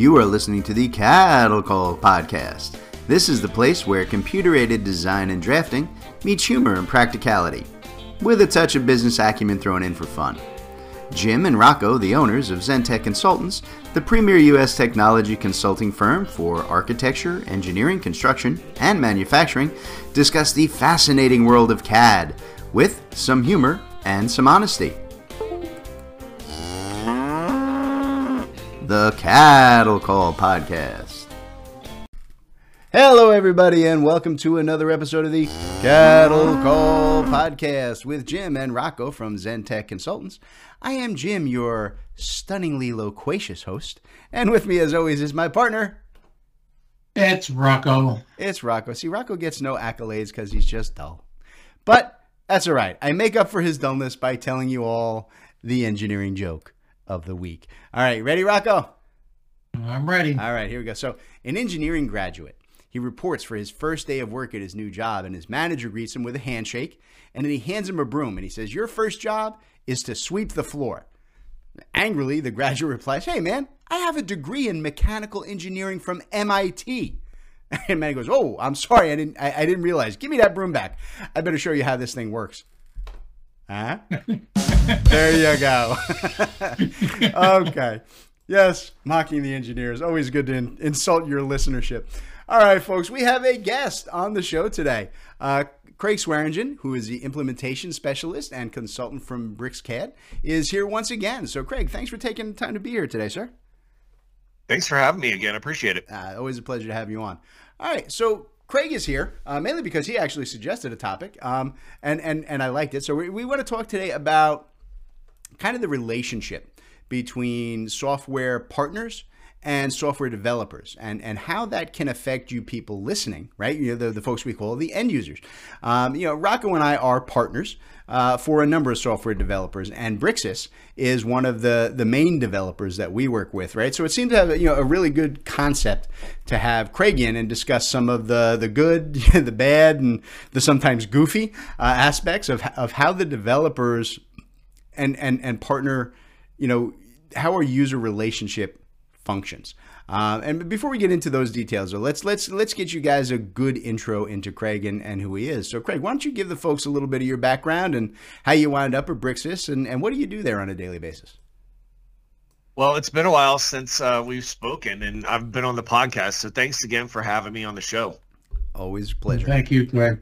You are listening to the Cattle Call Podcast. This is the place where computer aided design and drafting meets humor and practicality, with a touch of business acumen thrown in for fun. Jim and Rocco, the owners of Zentek Consultants, the premier U.S. technology consulting firm for architecture, engineering, construction, and manufacturing, discuss the fascinating world of CAD with some humor and some honesty. The Cattle Call Podcast. Hello, everybody, and welcome to another episode of the Cattle Call Podcast with Jim and Rocco from Zentek Consultants. I am Jim, your stunningly loquacious host, and with me, as always, is my partner. It's Rocco. It's Rocco. See, Rocco gets no accolades because he's just dull. But that's all right. I make up for his dullness by telling you all the engineering joke of the week. All right, ready, Rocco? I'm ready. All right, here we go. So, an engineering graduate. He reports for his first day of work at his new job, and his manager greets him with a handshake, and then he hands him a broom, and he says, Your first job is to sweep the floor. Angrily, the graduate replies, Hey, man, I have a degree in mechanical engineering from MIT. And man goes, Oh, I'm sorry, I didn't, I, I didn't realize. Give me that broom back. I better show you how this thing works. Huh? there you go. okay. Yes, mocking the engineers. Always good to in- insult your listenership. All right, folks, we have a guest on the show today. Uh, Craig Swearingen, who is the implementation specialist and consultant from BricsCAD, is here once again. So, Craig, thanks for taking the time to be here today, sir. Thanks for having me again. I appreciate it. Uh, always a pleasure to have you on. All right, so Craig is here uh, mainly because he actually suggested a topic, um, and and and I liked it. So we, we want to talk today about kind of the relationship between software partners and software developers and, and how that can affect you people listening, right? You know, the, the folks we call the end users. Um, you know, Rocco and I are partners uh, for a number of software developers, and Bricsys is one of the, the main developers that we work with, right? So it seemed to have you know a really good concept to have Craig in and discuss some of the the good, the bad, and the sometimes goofy uh, aspects of, of how the developers and and and partner, you know, how our user relationship functions. Uh, and before we get into those details, though, let's let's let's get you guys a good intro into Craig and, and who he is. So, Craig, why don't you give the folks a little bit of your background and how you wound up at Bricsys and, and what do you do there on a daily basis? Well, it's been a while since uh, we've spoken, and I've been on the podcast. So, thanks again for having me on the show. Always a pleasure. Thank you, Craig.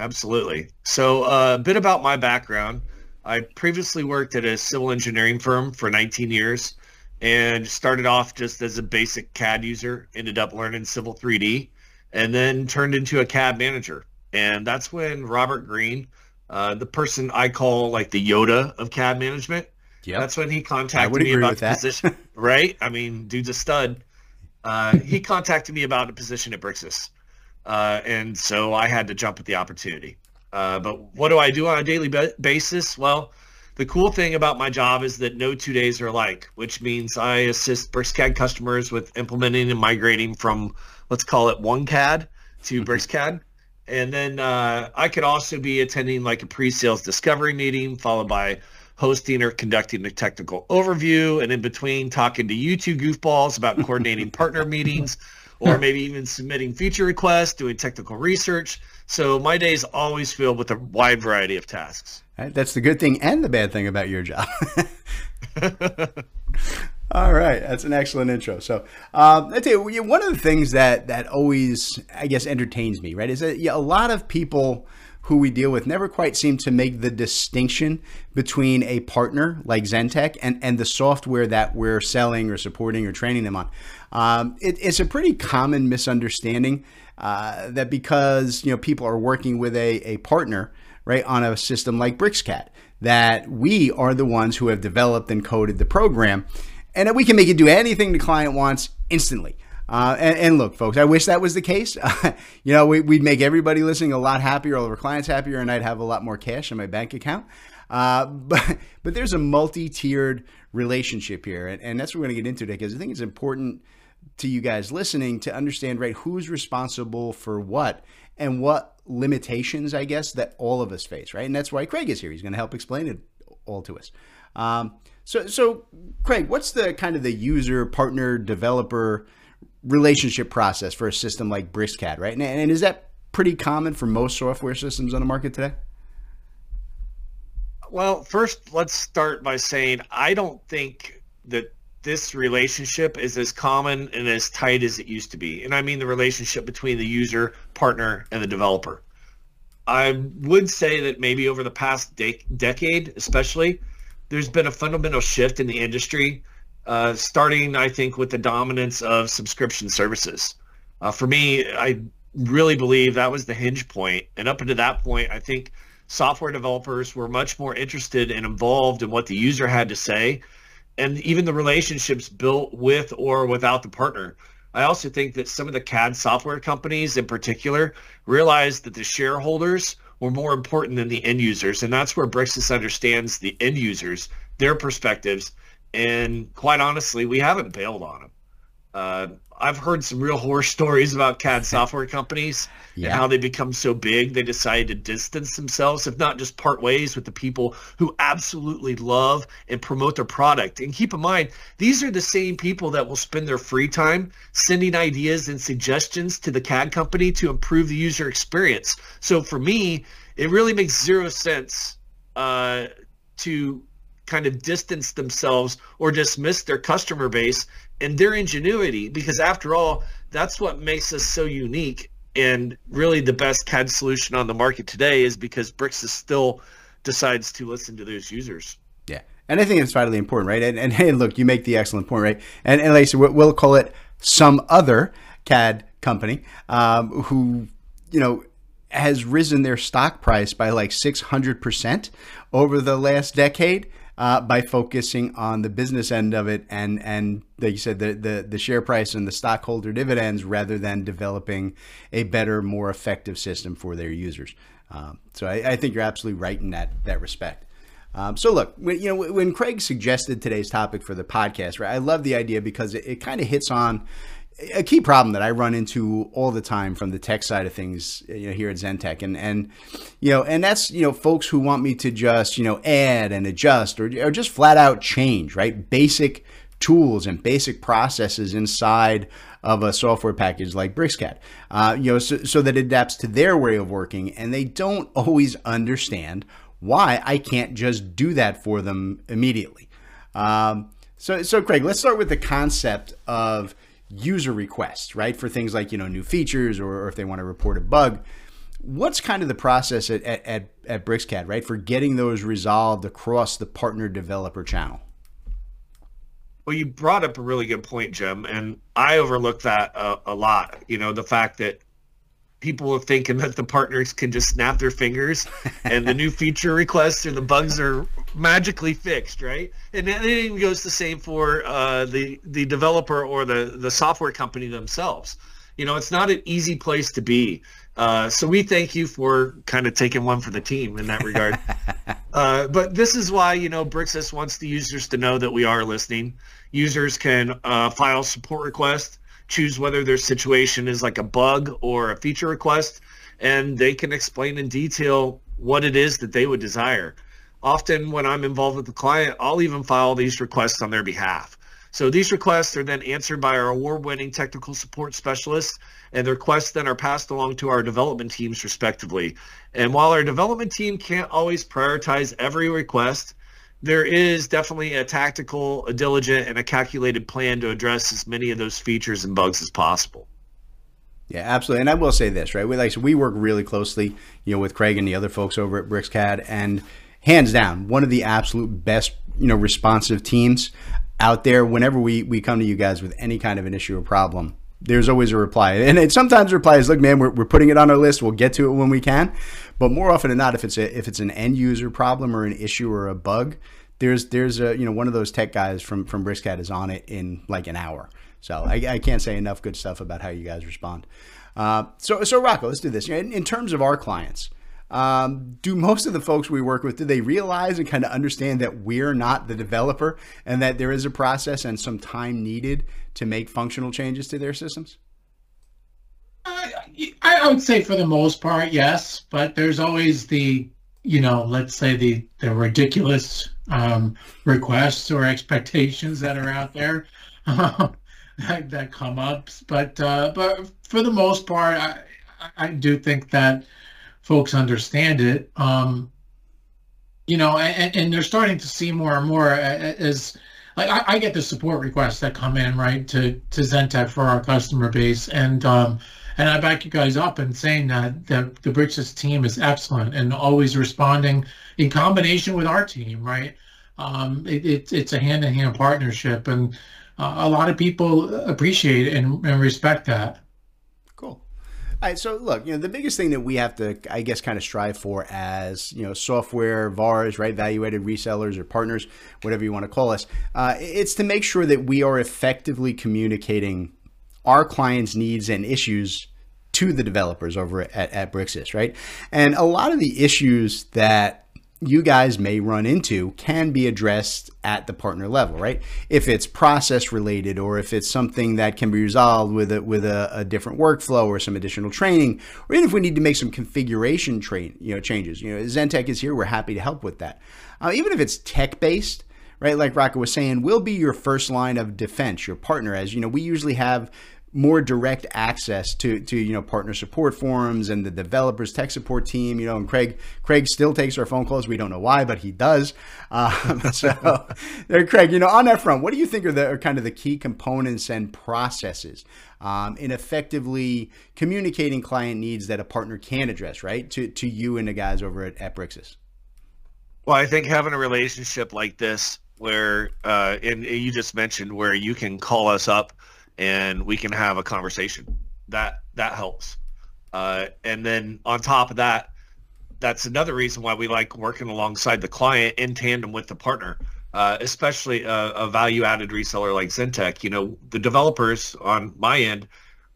Absolutely. So, uh, a bit about my background. I previously worked at a civil engineering firm for 19 years and started off just as a basic CAD user, ended up learning Civil 3D, and then turned into a CAD manager. And that's when Robert Green, uh, the person I call like the Yoda of CAD management, yeah, that's when he contacted me about the that. position. right? I mean, dude's a stud. Uh, he contacted me about a position at Bricsys, uh, and so I had to jump at the opportunity. Uh, but what do I do on a daily ba- basis? Well, the cool thing about my job is that no two days are alike, which means I assist BricsCAD customers with implementing and migrating from, let's call it one CAD to BricsCAD. And then uh, I could also be attending like a pre-sales discovery meeting followed by hosting or conducting a technical overview and in between talking to you two goofballs about coordinating partner meetings or maybe even submitting feature requests, doing technical research. So my days always filled with a wide variety of tasks. Right? That's the good thing and the bad thing about your job. All right, that's an excellent intro. So, um, I tell you, one of the things that that always, I guess, entertains me, right, is that yeah, a lot of people who we deal with never quite seem to make the distinction between a partner like Zentek and, and the software that we're selling or supporting or training them on. Um, it, it's a pretty common misunderstanding uh, that because you know people are working with a, a partner right on a system like BricsCAD, that we are the ones who have developed and coded the program, and that we can make it do anything the client wants instantly. Uh, and, and, look, folks, I wish that was the case. you know, we, would make everybody listening a lot happier, all of our clients happier, and I'd have a lot more cash in my bank account. Uh, but but there's a multi-tiered relationship here, and, and that's what we're going to get into today because I think it's important to you guys listening to understand right who's responsible for what and what limitations, I guess, that all of us face, right? And that's why Craig is here. He's going to help explain it all to us. Um, so, so Craig, what's the kind of the user, partner, developer relationship process for a system like BricsCAD, right? And, and is that pretty common for most software systems on the market today? Well, first, let's start by saying I don't think that this relationship is as common and as tight as it used to be. And I mean the relationship between the user, partner, and the developer. I would say that maybe over the past de- decade, especially, there's been a fundamental shift in the industry, uh, starting, I think, with the dominance of subscription services. Uh, for me, I really believe that was the hinge point. And up until that point, I think software developers were much more interested and involved in what the user had to say and even the relationships built with or without the partner. I also think that some of the CAD software companies in particular realized that the shareholders were more important than the end users. And that's where Bricsys understands the end users, their perspectives. And quite honestly, we haven't bailed on them. Uh, I've heard some real horror stories about CAD software companies yeah. and how they become so big they decide to distance themselves, if not just part ways with the people who absolutely love and promote their product. And keep in mind, these are the same people that will spend their free time sending ideas and suggestions to the CAD company to improve the user experience. So for me, it really makes zero sense uh, to kind of distance themselves or dismiss their customer base and their ingenuity because after all that's what makes us so unique and really the best CAD solution on the market today is because Bricsys still decides to listen to those users. Yeah. And I think it's vitally important, right? And, and, and look, you make the excellent point, right? And, and I we'll call it some other CAD company um, who, you know, has risen their stock price by like 600% over the last decade uh, by focusing on the business end of it and and like you said the, the the share price and the stockholder dividends rather than developing a better, more effective system for their users. Um, so I, I, think you're absolutely right in that that respect. Um, so look, when, you know, when Craig suggested today's topic for the podcast, right? I love the idea because it, it kind of hits on a key problem that I run into all the time from the tech side of things, you know, here at Zentek, and and you know, and that's you know, folks who want me to just you know add and adjust or, or just flat out change, right? Basic tools and basic processes inside of a software package like BricsCAD, uh, you know, so, so that it adapts to their way of working, and they don't always understand why I can't just do that for them immediately. Um, so, so Craig, let's start with the concept of user requests, right? For things like, you know, new features or, or if they want to report a bug. What's kind of the process at, at, at BricsCAD, right? For getting those resolved across the partner developer channel? Well, you brought up a really good point, Jim, and I overlook that a, a lot. You know, the fact that people are thinking that the partners can just snap their fingers and the new feature requests or the bugs are magically fixed, right? And then it even goes the same for uh, the the developer or the the software company themselves. You know, it's not an easy place to be. Uh, so we thank you for kind of taking one for the team in that regard. uh, but this is why you know Bricsys wants the users to know that we are listening. Users can uh, file support requests choose whether their situation is like a bug or a feature request, and they can explain in detail what it is that they would desire. Often when I'm involved with the client, I'll even file these requests on their behalf. So these requests are then answered by our award-winning technical support specialists, and the requests then are passed along to our development teams respectively. And while our development team can't always prioritize every request, there is definitely a tactical, a diligent, and a calculated plan to address as many of those features and bugs as possible. Yeah, absolutely. And I will say this, right? We like we work really closely, you know, with Craig and the other folks over at BricsCAD, and hands down, one of the absolute best, you know, responsive teams out there. Whenever we we come to you guys with any kind of an issue or problem, there's always a reply. And it sometimes replies, look, man, we're, we're putting it on our list. We'll get to it when we can. But more often than not, if it's a, if it's an end user problem or an issue or a bug, there's there's a you know one of those tech guys from from BricsCAD is on it in like an hour. So I, I can't say enough good stuff about how you guys respond. Uh, so so Rocco, let's do this. In, in terms of our clients, um, do most of the folks we work with do they realize and kind of understand that we're not the developer and that there is a process and some time needed to make functional changes to their systems? I, would say for the most part, yes, but there's always the you know, let's say the the ridiculous um, requests or expectations that are out there that, that come up. But uh, but for the most part, I I do think that folks understand it. Um, you know, and, and they're starting to see more and more as like I, I, get the support requests that come in right to to Zentek for our customer base, and um, and I back you guys up in saying that that the Bricsys team is excellent and always responding in combination with our team, right? Um, it, it, it's a hand-in-hand partnership, and uh, a lot of people appreciate and, and respect that. Cool. All right, so look, you know, the biggest thing that we have to, I guess, kind of strive for as, you know, software VARs, right, value-added resellers or partners, whatever you want to call us, uh, it's to make sure that we are effectively communicating our clients' needs and issues to the developers over at, at Bricsys, right? And a lot of the issues that you guys may run into can be addressed at the partner level, right? If it's process related or if it's something that can be resolved with a, with a, a different workflow or some additional training, or even if we need to make some configuration train, you know, changes. You know, Zentek is here. We're happy to help with that. Uh, even if it's tech based, right? Like Rocco was saying, we'll be your first line of defense, your partner. As you know, we usually have more direct access to to you know partner support forums and the developers tech support team you know and craig craig still takes our phone calls we don't know why but he does um, so there craig you know on that front what do you think are the are kind of the key components and processes um, in effectively communicating client needs that a partner can address right to to you and the guys over at, at bricsys well i think having a relationship like this where uh, and you just mentioned where you can call us up and we can have a conversation. That that helps. Uh, and then on top of that, that's another reason why we like working alongside the client in tandem with the partner, uh, especially a, a value-added reseller like Zentek. You know, the developers on my end,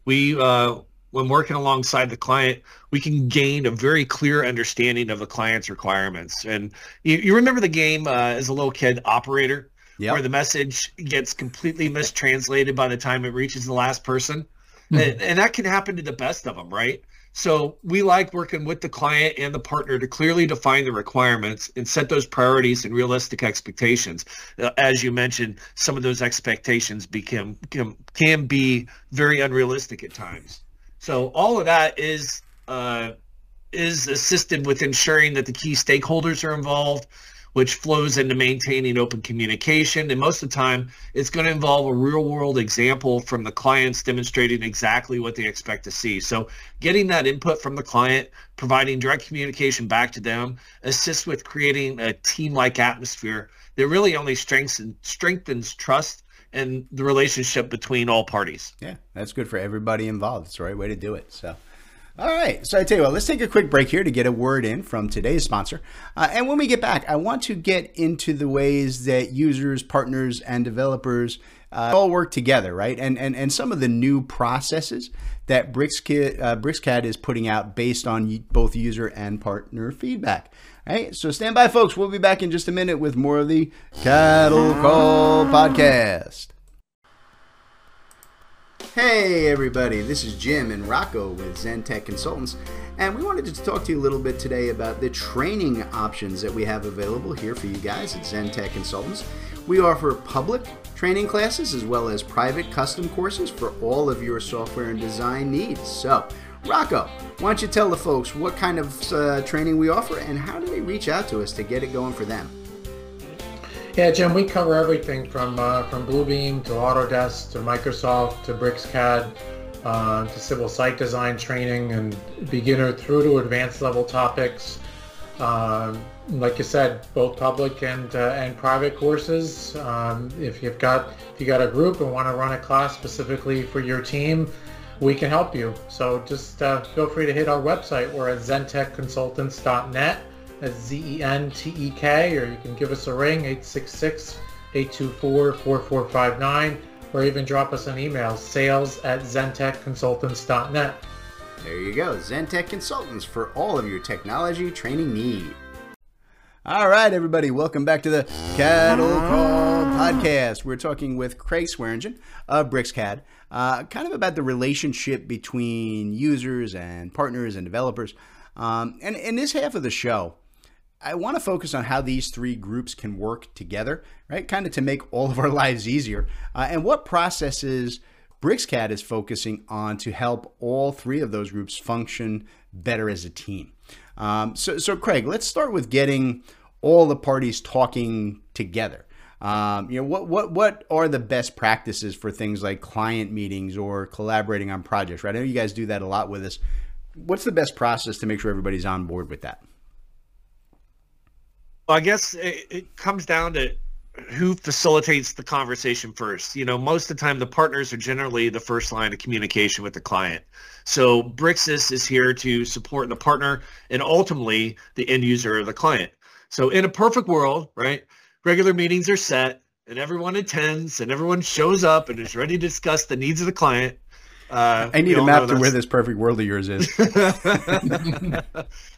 we uh, when working alongside the client, we can gain a very clear understanding of the client's requirements. And you, you remember the game uh, as a little kid, Operator? yep. where the message gets completely mistranslated by the time it reaches the last person. Mm-hmm. And, and that can happen to the best of them, right? So we like working with the client and the partner to clearly define the requirements and set those priorities and realistic expectations. Uh, as you mentioned, some of those expectations become can, can be very unrealistic at times. So all of that is uh, is assisted with ensuring that the key stakeholders are involved, which flows into maintaining open communication. And most of the time, it's going to involve a real world example from the clients demonstrating exactly what they expect to see. So getting that input from the client, providing direct communication back to them, assists with creating a team-like atmosphere that really only strengthens, strengthens trust and the relationship between all parties. Yeah, that's good for everybody involved. It's the right way to do it. So. All right. So I tell you what, let's take a quick break here to get a word in from today's sponsor. Uh, and when we get back, I want to get into the ways that users, partners, and developers uh, all work together, right? And, and, and some of the new processes that BricsCAD, uh, is putting out based on both user and partner feedback. All right. So stand by, folks. We'll be back in just a minute with more of the Cattle Call Podcast. Hey everybody, this is Jim and Rocco with Zentek Consultants, and we wanted to talk to you a little bit today about the training options that we have available here for you guys at Zentek Consultants. We offer public training classes as well as private custom courses for all of your software and design needs. So, Rocco, why don't you tell the folks what kind of uh, training we offer and how do they reach out to us to get it going for them? Yeah, Jim, we cover everything from uh, from Bluebeam to Autodesk to Microsoft to BricsCAD uh, to civil site design training and beginner through to advanced level topics. Uh, like you said, both public and uh, and private courses. Um, if you've got if you got a group and want to run a class specifically for your team, we can help you. So just uh, feel free to hit our website. We're at zentekconsultants.net. That's Z-E-N-T-E-K, or you can give us a ring, 866-824-4459, or even drop us an email, sales at zentekconsultants.net. There you go, Zentek Consultants for all of your technology training need. All right, everybody, welcome back to the Cattle Call Podcast. We're talking with Craig Swearingen of BricsCAD, uh, kind of about the relationship between users and partners and developers. Um, and in this half of the show, I want to focus on how these three groups can work together, right? Kind of to make all of our lives easier, uh, and what processes BricsCAD is focusing on to help all three of those groups function better as a team. Um, so, so Craig, let's start with getting all the parties talking together. Um, you know, what what what are the best practices for things like client meetings or collaborating on projects? Right, I know you guys do that a lot with us. What's the best process to make sure everybody's on board with that? Well, I guess it, it comes down to who facilitates the conversation first. You know, most of the time the partners are generally the first line of communication with the client. So Bricsys is here to support the partner and ultimately the end user or the client. So in a perfect world, right, regular meetings are set and everyone attends and everyone shows up and is ready to discuss the needs of the client. Uh, I need a map to where this perfect world of yours is.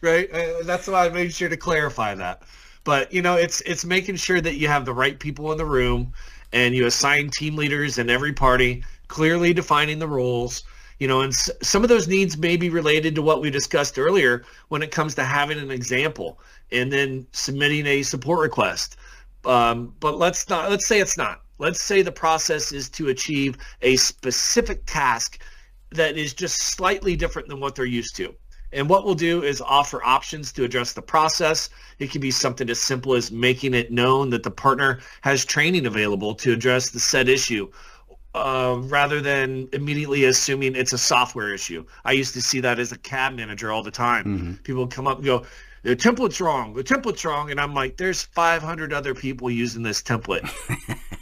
right. Uh, that's why I made sure to clarify that. But you know, it's it's making sure that you have the right people in the room, and you assign team leaders in every party, clearly defining the roles. You know, and s- some of those needs may be related to what we discussed earlier when it comes to having an example and then submitting a support request. Um, but let's not let's say it's not. Let's say the process is to achieve a specific task that is just slightly different than what they're used to. And what we'll do is offer options to address the process. It can be something as simple as making it known that the partner has training available to address the said issue. Uh, rather than immediately assuming it's a software issue. I used to see that as a CAD manager all the time. Mm-hmm. People would come up and go, the template's wrong, the template's wrong. And I'm like, there's 500 other people using this template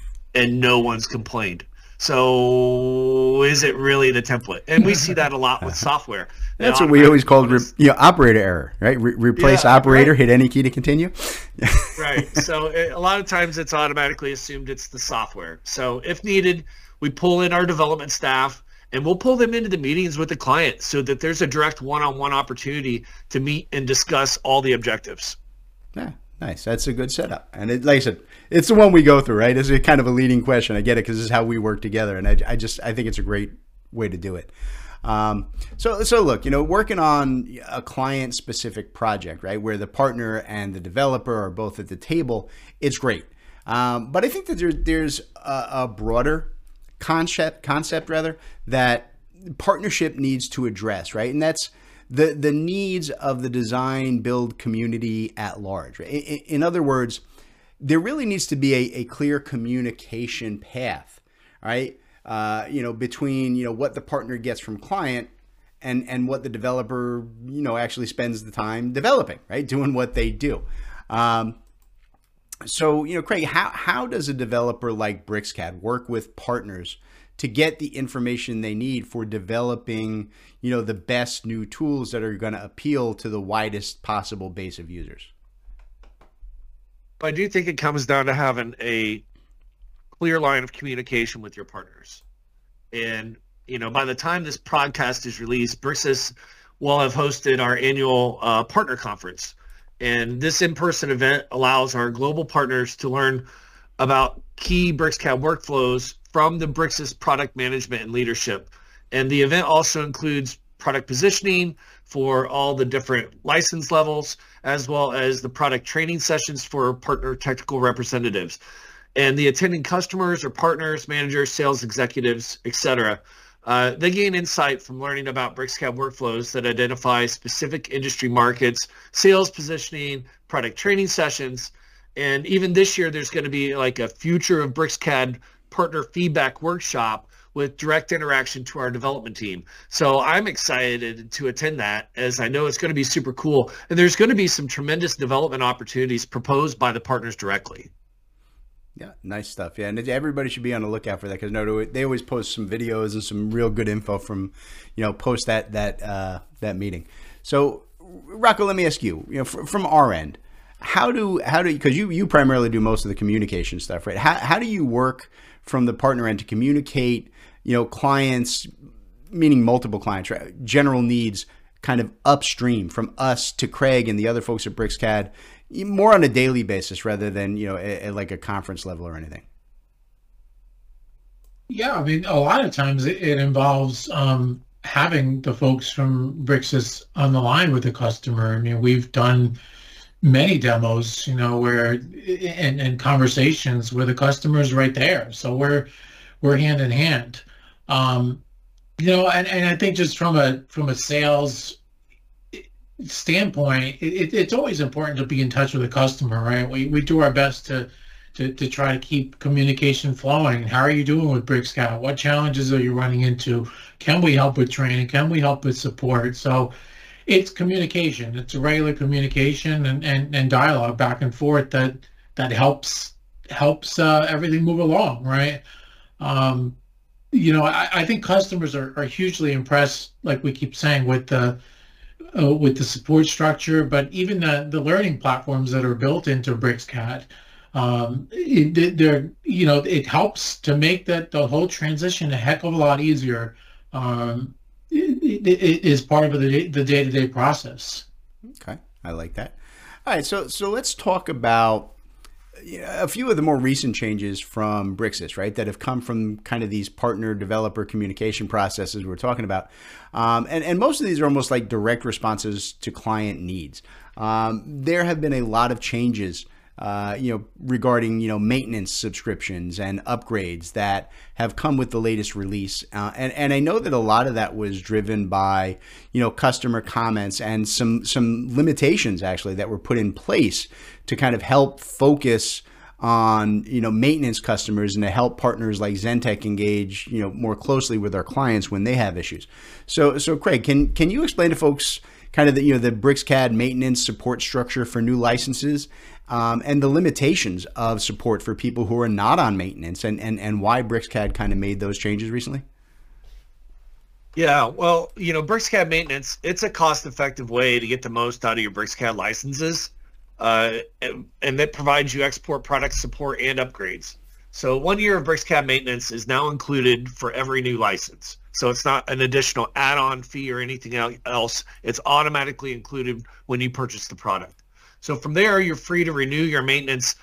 and no one's complained. So is it really the template? And we see that a lot with software. That's what we always called, re- you know, operator error, right? Re- replace yeah, operator, right. hit any key to continue. right. So it, a lot of times it's automatically assumed it's the software. So if needed, we pull in our development staff and we'll pull them into the meetings with the client so that there's a direct one-on-one opportunity to meet and discuss all the objectives. Yeah, nice. That's a good setup. And it, like I said, it's the one we go through, right? It's a kind of a leading question. I get it because this is how we work together, and I, I just I think it's a great way to do it. Um, so, so look, you know, working on a client specific project, right, where the partner and the developer are both at the table, it's great. Um, but I think that there, there's a, a broader concept, concept rather, that partnership needs to address, right, and that's the the needs of the design build community at large. In, in other words, there really needs to be a, a clear communication path, right? Uh, you know, between you know what the partner gets from client and and what the developer you know actually spends the time developing, right? Doing what they do. Um, so you know, Craig, how how does a developer like BricsCAD work with partners to get the information they need for developing you know the best new tools that are going to appeal to the widest possible base of users? I do think it comes down to having a clear line of communication with your partners. And, you know, by the time this podcast is released, Bricsys will have hosted our annual uh, partner conference. And this in-person event allows our global partners to learn about key BricsCAD workflows from the Bricsys product management and leadership. And the event also includes product positioning for all the different license levels, as well as the product training sessions for partner technical representatives. And the attending customers or partners, managers, sales executives, etc. Uh, they gain insight from learning about BricsCAD workflows that identify specific industry markets, sales positioning, product training sessions, and even this year there's going to be like a future of BricsCAD partner feedback workshop with direct interaction to our development team. So I'm excited to attend that as I know it's going to be super cool. And there's going to be some tremendous development opportunities proposed by the partners directly. Yeah, nice stuff. Yeah, and everybody should be on the lookout for that because no, they always post some videos and some real good info from, you know, post that that uh, that meeting. So, Rocco, let me ask you, you know, from our end, how do how do because you you primarily do most of the communication stuff, right? How how do you work from the partner end to communicate you know, clients, meaning multiple clients, right? general needs kind of upstream from us to Craig and the other folks at BricsCAD more on a daily basis rather than, you know, at, like a conference level or anything? Yeah, I mean, a lot of times it, it involves um, having the folks from Bricsys on the line with the customer. I mean, we've done many demos, you know, where and, and conversations where the customer's right there. So we're we're hand in hand. Um, you know, and, and I think just from a from a sales standpoint, it, it's always important to be in touch with the customer, right? We we do our best to to, to try to keep communication flowing. How are you doing with BricsCAD? What challenges are you running into? Can we help with training? Can we help with support? So it's communication. It's regular communication and, and, and dialogue back and forth that that helps helps uh, everything move along, right? Um, you know, I, I think customers are, are hugely impressed, like we keep saying, with the uh, with the support structure, but even the, the learning platforms that are built into BricsCAD, um, it, they're you know it helps to make that the whole transition a heck of a lot easier. Um, it, it is part of the the day to day process. Okay, I like that. All right, so so let's talk about a few of the more recent changes from Bricsys, right, that have come from kind of these partner developer communication processes we're talking about. Um, and, and most of these are almost like direct responses to client needs. Um, there have been a lot of changes uh, you know, regarding you know maintenance subscriptions and upgrades that have come with the latest release, uh, and and I know that a lot of that was driven by you know customer comments and some some limitations actually that were put in place to kind of help focus on you know maintenance customers and to help partners like Zentek engage you know more closely with our clients when they have issues. So so Craig, can can you explain to folks kind of the you know the BricsCAD maintenance support structure for new licenses um, and the limitations of support for people who are not on maintenance and, and, and why BricsCAD kind of made those changes recently? Yeah, well, you know, BricsCAD maintenance, it's a cost-effective way to get the most out of your BricsCAD licenses. Uh, and, and that provides you export product support and upgrades. So one year of BricsCAD maintenance is now included for every new license. So it's not an additional add-on fee or anything else. It's automatically included when you purchase the product. So from there, you're free to renew your maintenance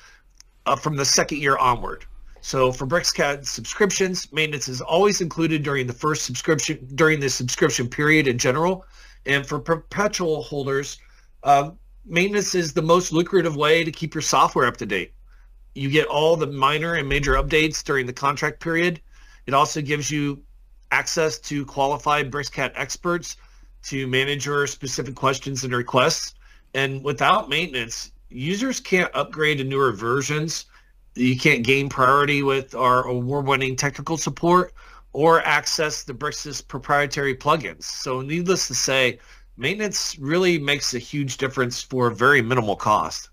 uh, from the second year onward. So for BricsCAD subscriptions, maintenance is always included during the first subscription during the subscription period in general. And for perpetual holders, uh, maintenance is the most lucrative way to keep your software up to date. You get all the minor and major updates during the contract period. It also gives you access to qualified BricsCAD experts to manage your specific questions and requests. And without maintenance, users can't upgrade to newer versions. You can't gain priority with our award-winning technical support or access the Bricsys proprietary plugins. So needless to say, maintenance really makes a huge difference for very minimal cost.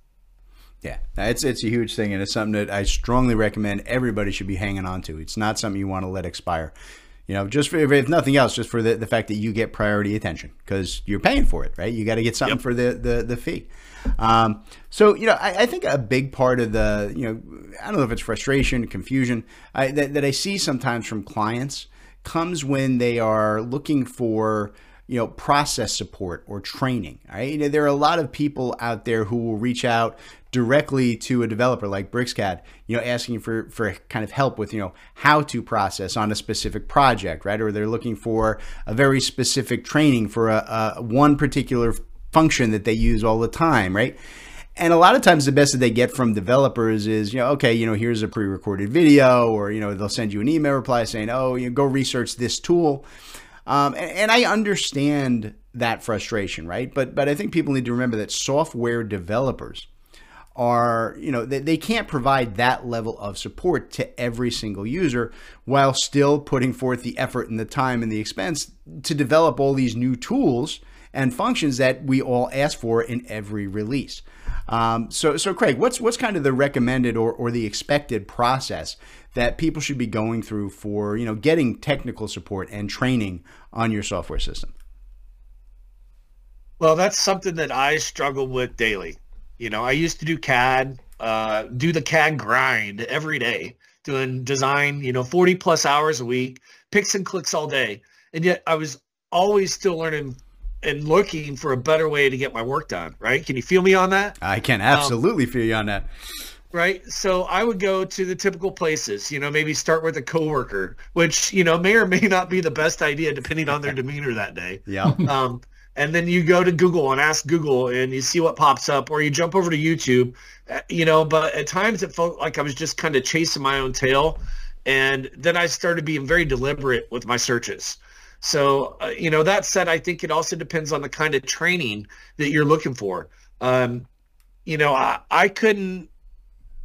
Yeah, it's it's a huge thing, and it's something that I strongly recommend everybody should be hanging on to. It's not something you want to let expire you know, just for, if nothing else, just for the, the fact that you get priority attention because you're paying for it, right? You got to get something yep. for the, the, the fee. Um, so, you know, I, I, think a big part of the, you know, I don't know if it's frustration, confusion I, that, that I see sometimes from clients comes when they are looking for, you know, process support or training. Right? You know, there are a lot of people out there who will reach out directly to a developer like BricsCAD, you know, asking for, for kind of help with, you know, how to process on a specific project, right? Or they're looking for a very specific training for a, a one particular function that they use all the time, right? And a lot of times the best that they get from developers is, you know, okay, you know, here's a pre-recorded video or, you know, they'll send you an email reply saying, oh, you know, go research this tool. Um, and, and I understand that frustration, right? But but I think people need to remember that software developers are, you know, they, they can't provide that level of support to every single user while still putting forth the effort and the time and the expense to develop all these new tools and functions that we all ask for in every release. Um, so, so Craig, what's what's kind of the recommended or, or the expected process that people should be going through for you know getting technical support and training on your software system? Well, that's something that I struggle with daily. You know, I used to do CAD, uh, do the CAD grind every day, doing design, you know, 40 plus hours a week, picks and clicks all day. And yet I was always still learning and looking for a better way to get my work done, right? Can you feel me on that? I can absolutely um, feel you on that. Right. So I would go to the typical places, you know, maybe start with a coworker, which, you know, may or may not be the best idea depending on their demeanor that day. Yeah. Um, and then you go to Google and ask Google and you see what pops up or you jump over to YouTube, uh, you know, but at times it felt like I was just kind of chasing my own tail. And then I started being very deliberate with my searches. So, uh, you know, that said, I think it also depends on the kind of training that you're looking for. Um, you know, I, I couldn't,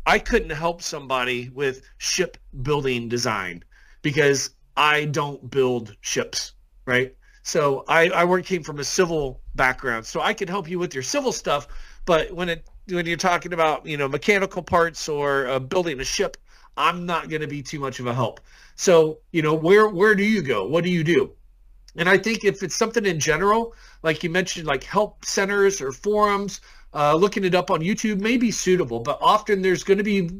I couldn't help somebody with ship building design because I don't build ships, right? So I, I work came from a civil background, so I can help you with your civil stuff. But when it when you're talking about you know mechanical parts or uh, building a ship, I'm not going to be too much of a help. So you know where where do you go? What do you do? And I think if it's something in general, like you mentioned, like help centers or forums, uh, looking it up on YouTube may be suitable. But often there's going to be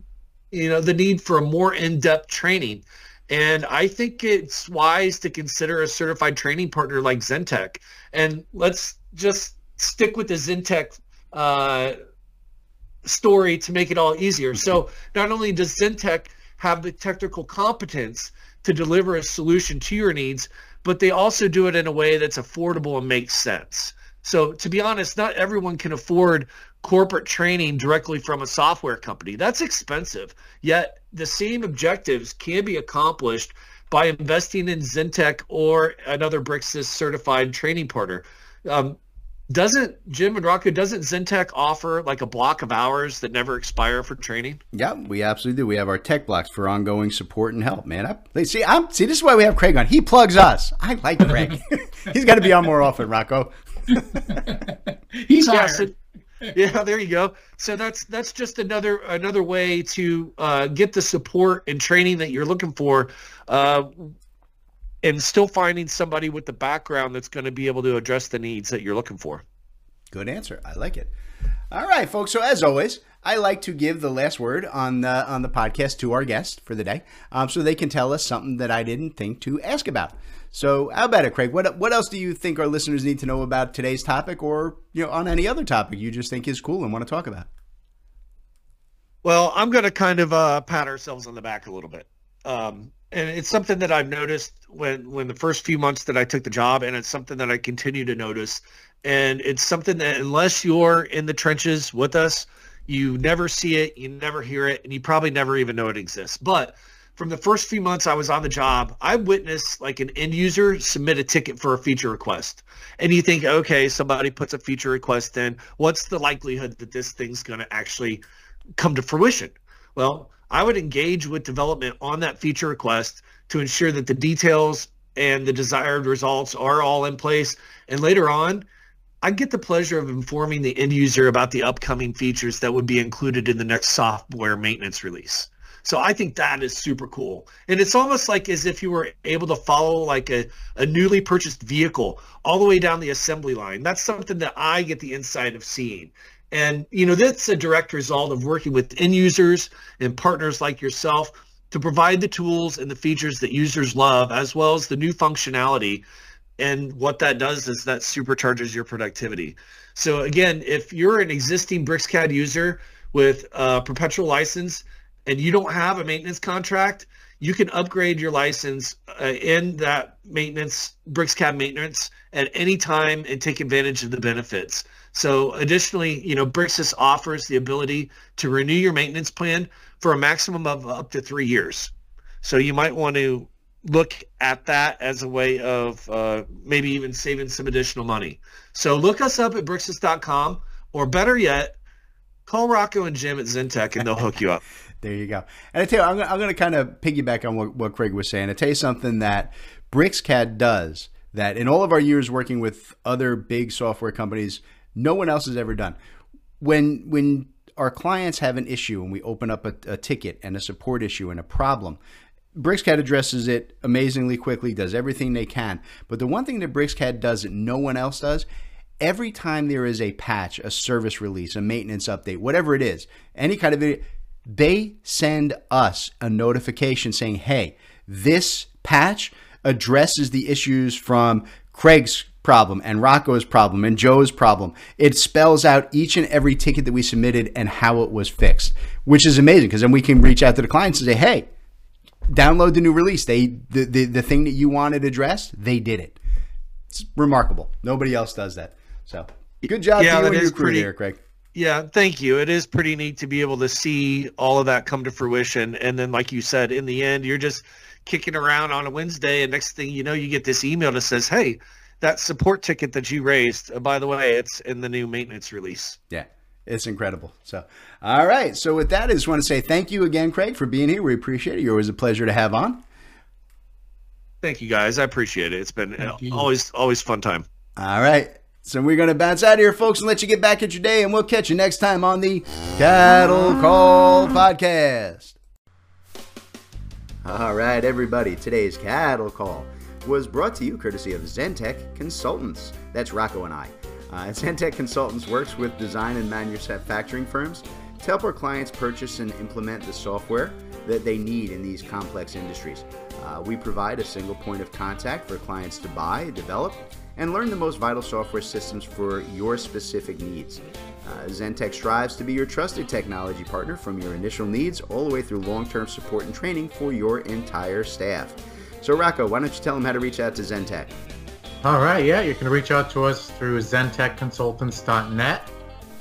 you know the need for a more in-depth training and I think it's wise to consider a certified training partner like Zentek. And let's just stick with the Zentek uh, story to make it all easier. So not only does Zentek have the technical competence to deliver a solution to your needs, but they also do it in a way that's affordable and makes sense. So to be honest, not everyone can afford corporate training directly from a software company. That's expensive. Yet the same objectives can be accomplished by investing in Zentek or another Bricsys certified training partner. Um, doesn't Jim and Rocco, doesn't Zentek offer like a block of hours that never expire for training? Yeah, we absolutely do. We have our tech blocks for ongoing support and help, man. I, see, I'm see this is why we have Craig on. He plugs us. I like Craig. He's got to be on more often, Rocco. He's yeah, hired. So, yeah, there you go. So that's that's just another another way to uh, get the support and training that you're looking for, uh, and still finding somebody with the background that's going to be able to address the needs that you're looking for. Good answer. I like it. All right, folks. So as always, I like to give the last word on the on the podcast to our guest for the day, um, so they can tell us something that I didn't think to ask about. So, how about it, Craig? What what else do you think our listeners need to know about today's topic, or you know, on any other topic you just think is cool and want to talk about? Well, I'm going to kind of uh, pat ourselves on the back a little bit, um, and it's something that I've noticed when when the first few months that I took the job, and it's something that I continue to notice, and it's something that unless you're in the trenches with us, you never see it, you never hear it, and you probably never even know it exists. But from the first few months I was on the job, I witnessed like an end user submit a ticket for a feature request. And you think, okay, somebody puts a feature request in. What's the likelihood that this thing's going to actually come to fruition? Well, I would engage with development on that feature request to ensure that the details and the desired results are all in place. And later on, I get the pleasure of informing the end user about the upcoming features that would be included in the next software maintenance release. So I think that is super cool. And it's almost like as if you were able to follow like a, a newly purchased vehicle all the way down the assembly line. That's something that I get the insight of seeing. And, you know, that's a direct result of working with end users and partners like yourself to provide the tools and the features that users love, as well as the new functionality. And what that does is that supercharges your productivity. So again, if you're an existing BricsCAD user with a perpetual license, and you don't have a maintenance contract, you can upgrade your license uh, in that maintenance, BricsCAD maintenance at any time and take advantage of the benefits. So additionally, you know, Bricsys offers the ability to renew your maintenance plan for a maximum of up to three years. So you might want to look at that as a way of uh, maybe even saving some additional money. So look us up at Bricsys.com or better yet, call Rocco and Jim at Zentek and they'll hook you up. There you go. And I tell you, I'm, I'm going to kind of piggyback on what, what Craig was saying. I tell you something that BricsCAD does that in all of our years working with other big software companies, no one else has ever done. When when our clients have an issue and we open up a, a ticket and a support issue and a problem, BricsCAD addresses it amazingly quickly, does everything they can. But the one thing that BricsCAD does that no one else does, every time there is a patch, a service release, a maintenance update, whatever it is, any kind of video, they send us a notification saying, hey, this patch addresses the issues from Craig's problem and Rocco's problem and Joe's problem. It spells out each and every ticket that we submitted and how it was fixed, which is amazing because then we can reach out to the clients and say, hey, download the new release. They the, the, the thing that you wanted addressed, they did it. it's remarkable. Nobody else does that. So good job Yeah, to you and your crew pretty- there, Craig. Yeah, thank you. It is pretty neat to be able to see all of that come to fruition. And then, like you said, in the end, you're just kicking around on a Wednesday, and next thing you know, you get this email that says, "Hey, that support ticket that you raised, uh, by the way, it's in the new maintenance release." Yeah, it's incredible. So, all right. So with that, I just want to say thank you again, Craig, for being here. We appreciate it. You're always a pleasure to have on. Thank you, guys. I appreciate it. It's been Thank you. always always fun time. All right. So we're going to bounce out of here, folks, and let you get back at your day, and we'll catch you next time on the Cattle Call Podcast. All right, everybody. Today's Cattle Call was brought to you courtesy of Zentek Consultants. That's Rocco and I. Uh, Zentek Consultants works with design and manufacturing firms to help our clients purchase and implement the software that they need in these complex industries. Uh, we provide a single point of contact for clients to buy, develop, and learn the most vital software systems for your specific needs. Uh, Zentek strives to be your trusted technology partner from your initial needs all the way through long term support and training for your entire staff. So, Rocco, why don't you tell them how to reach out to Zentek? All right, yeah, you can reach out to us through zentekconsultants.net.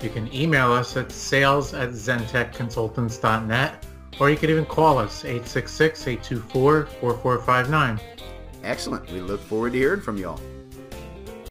You can email us at sales at zentekconsultants.net, or you can even call us 866-824-4459. Excellent. We look forward to hearing from you all.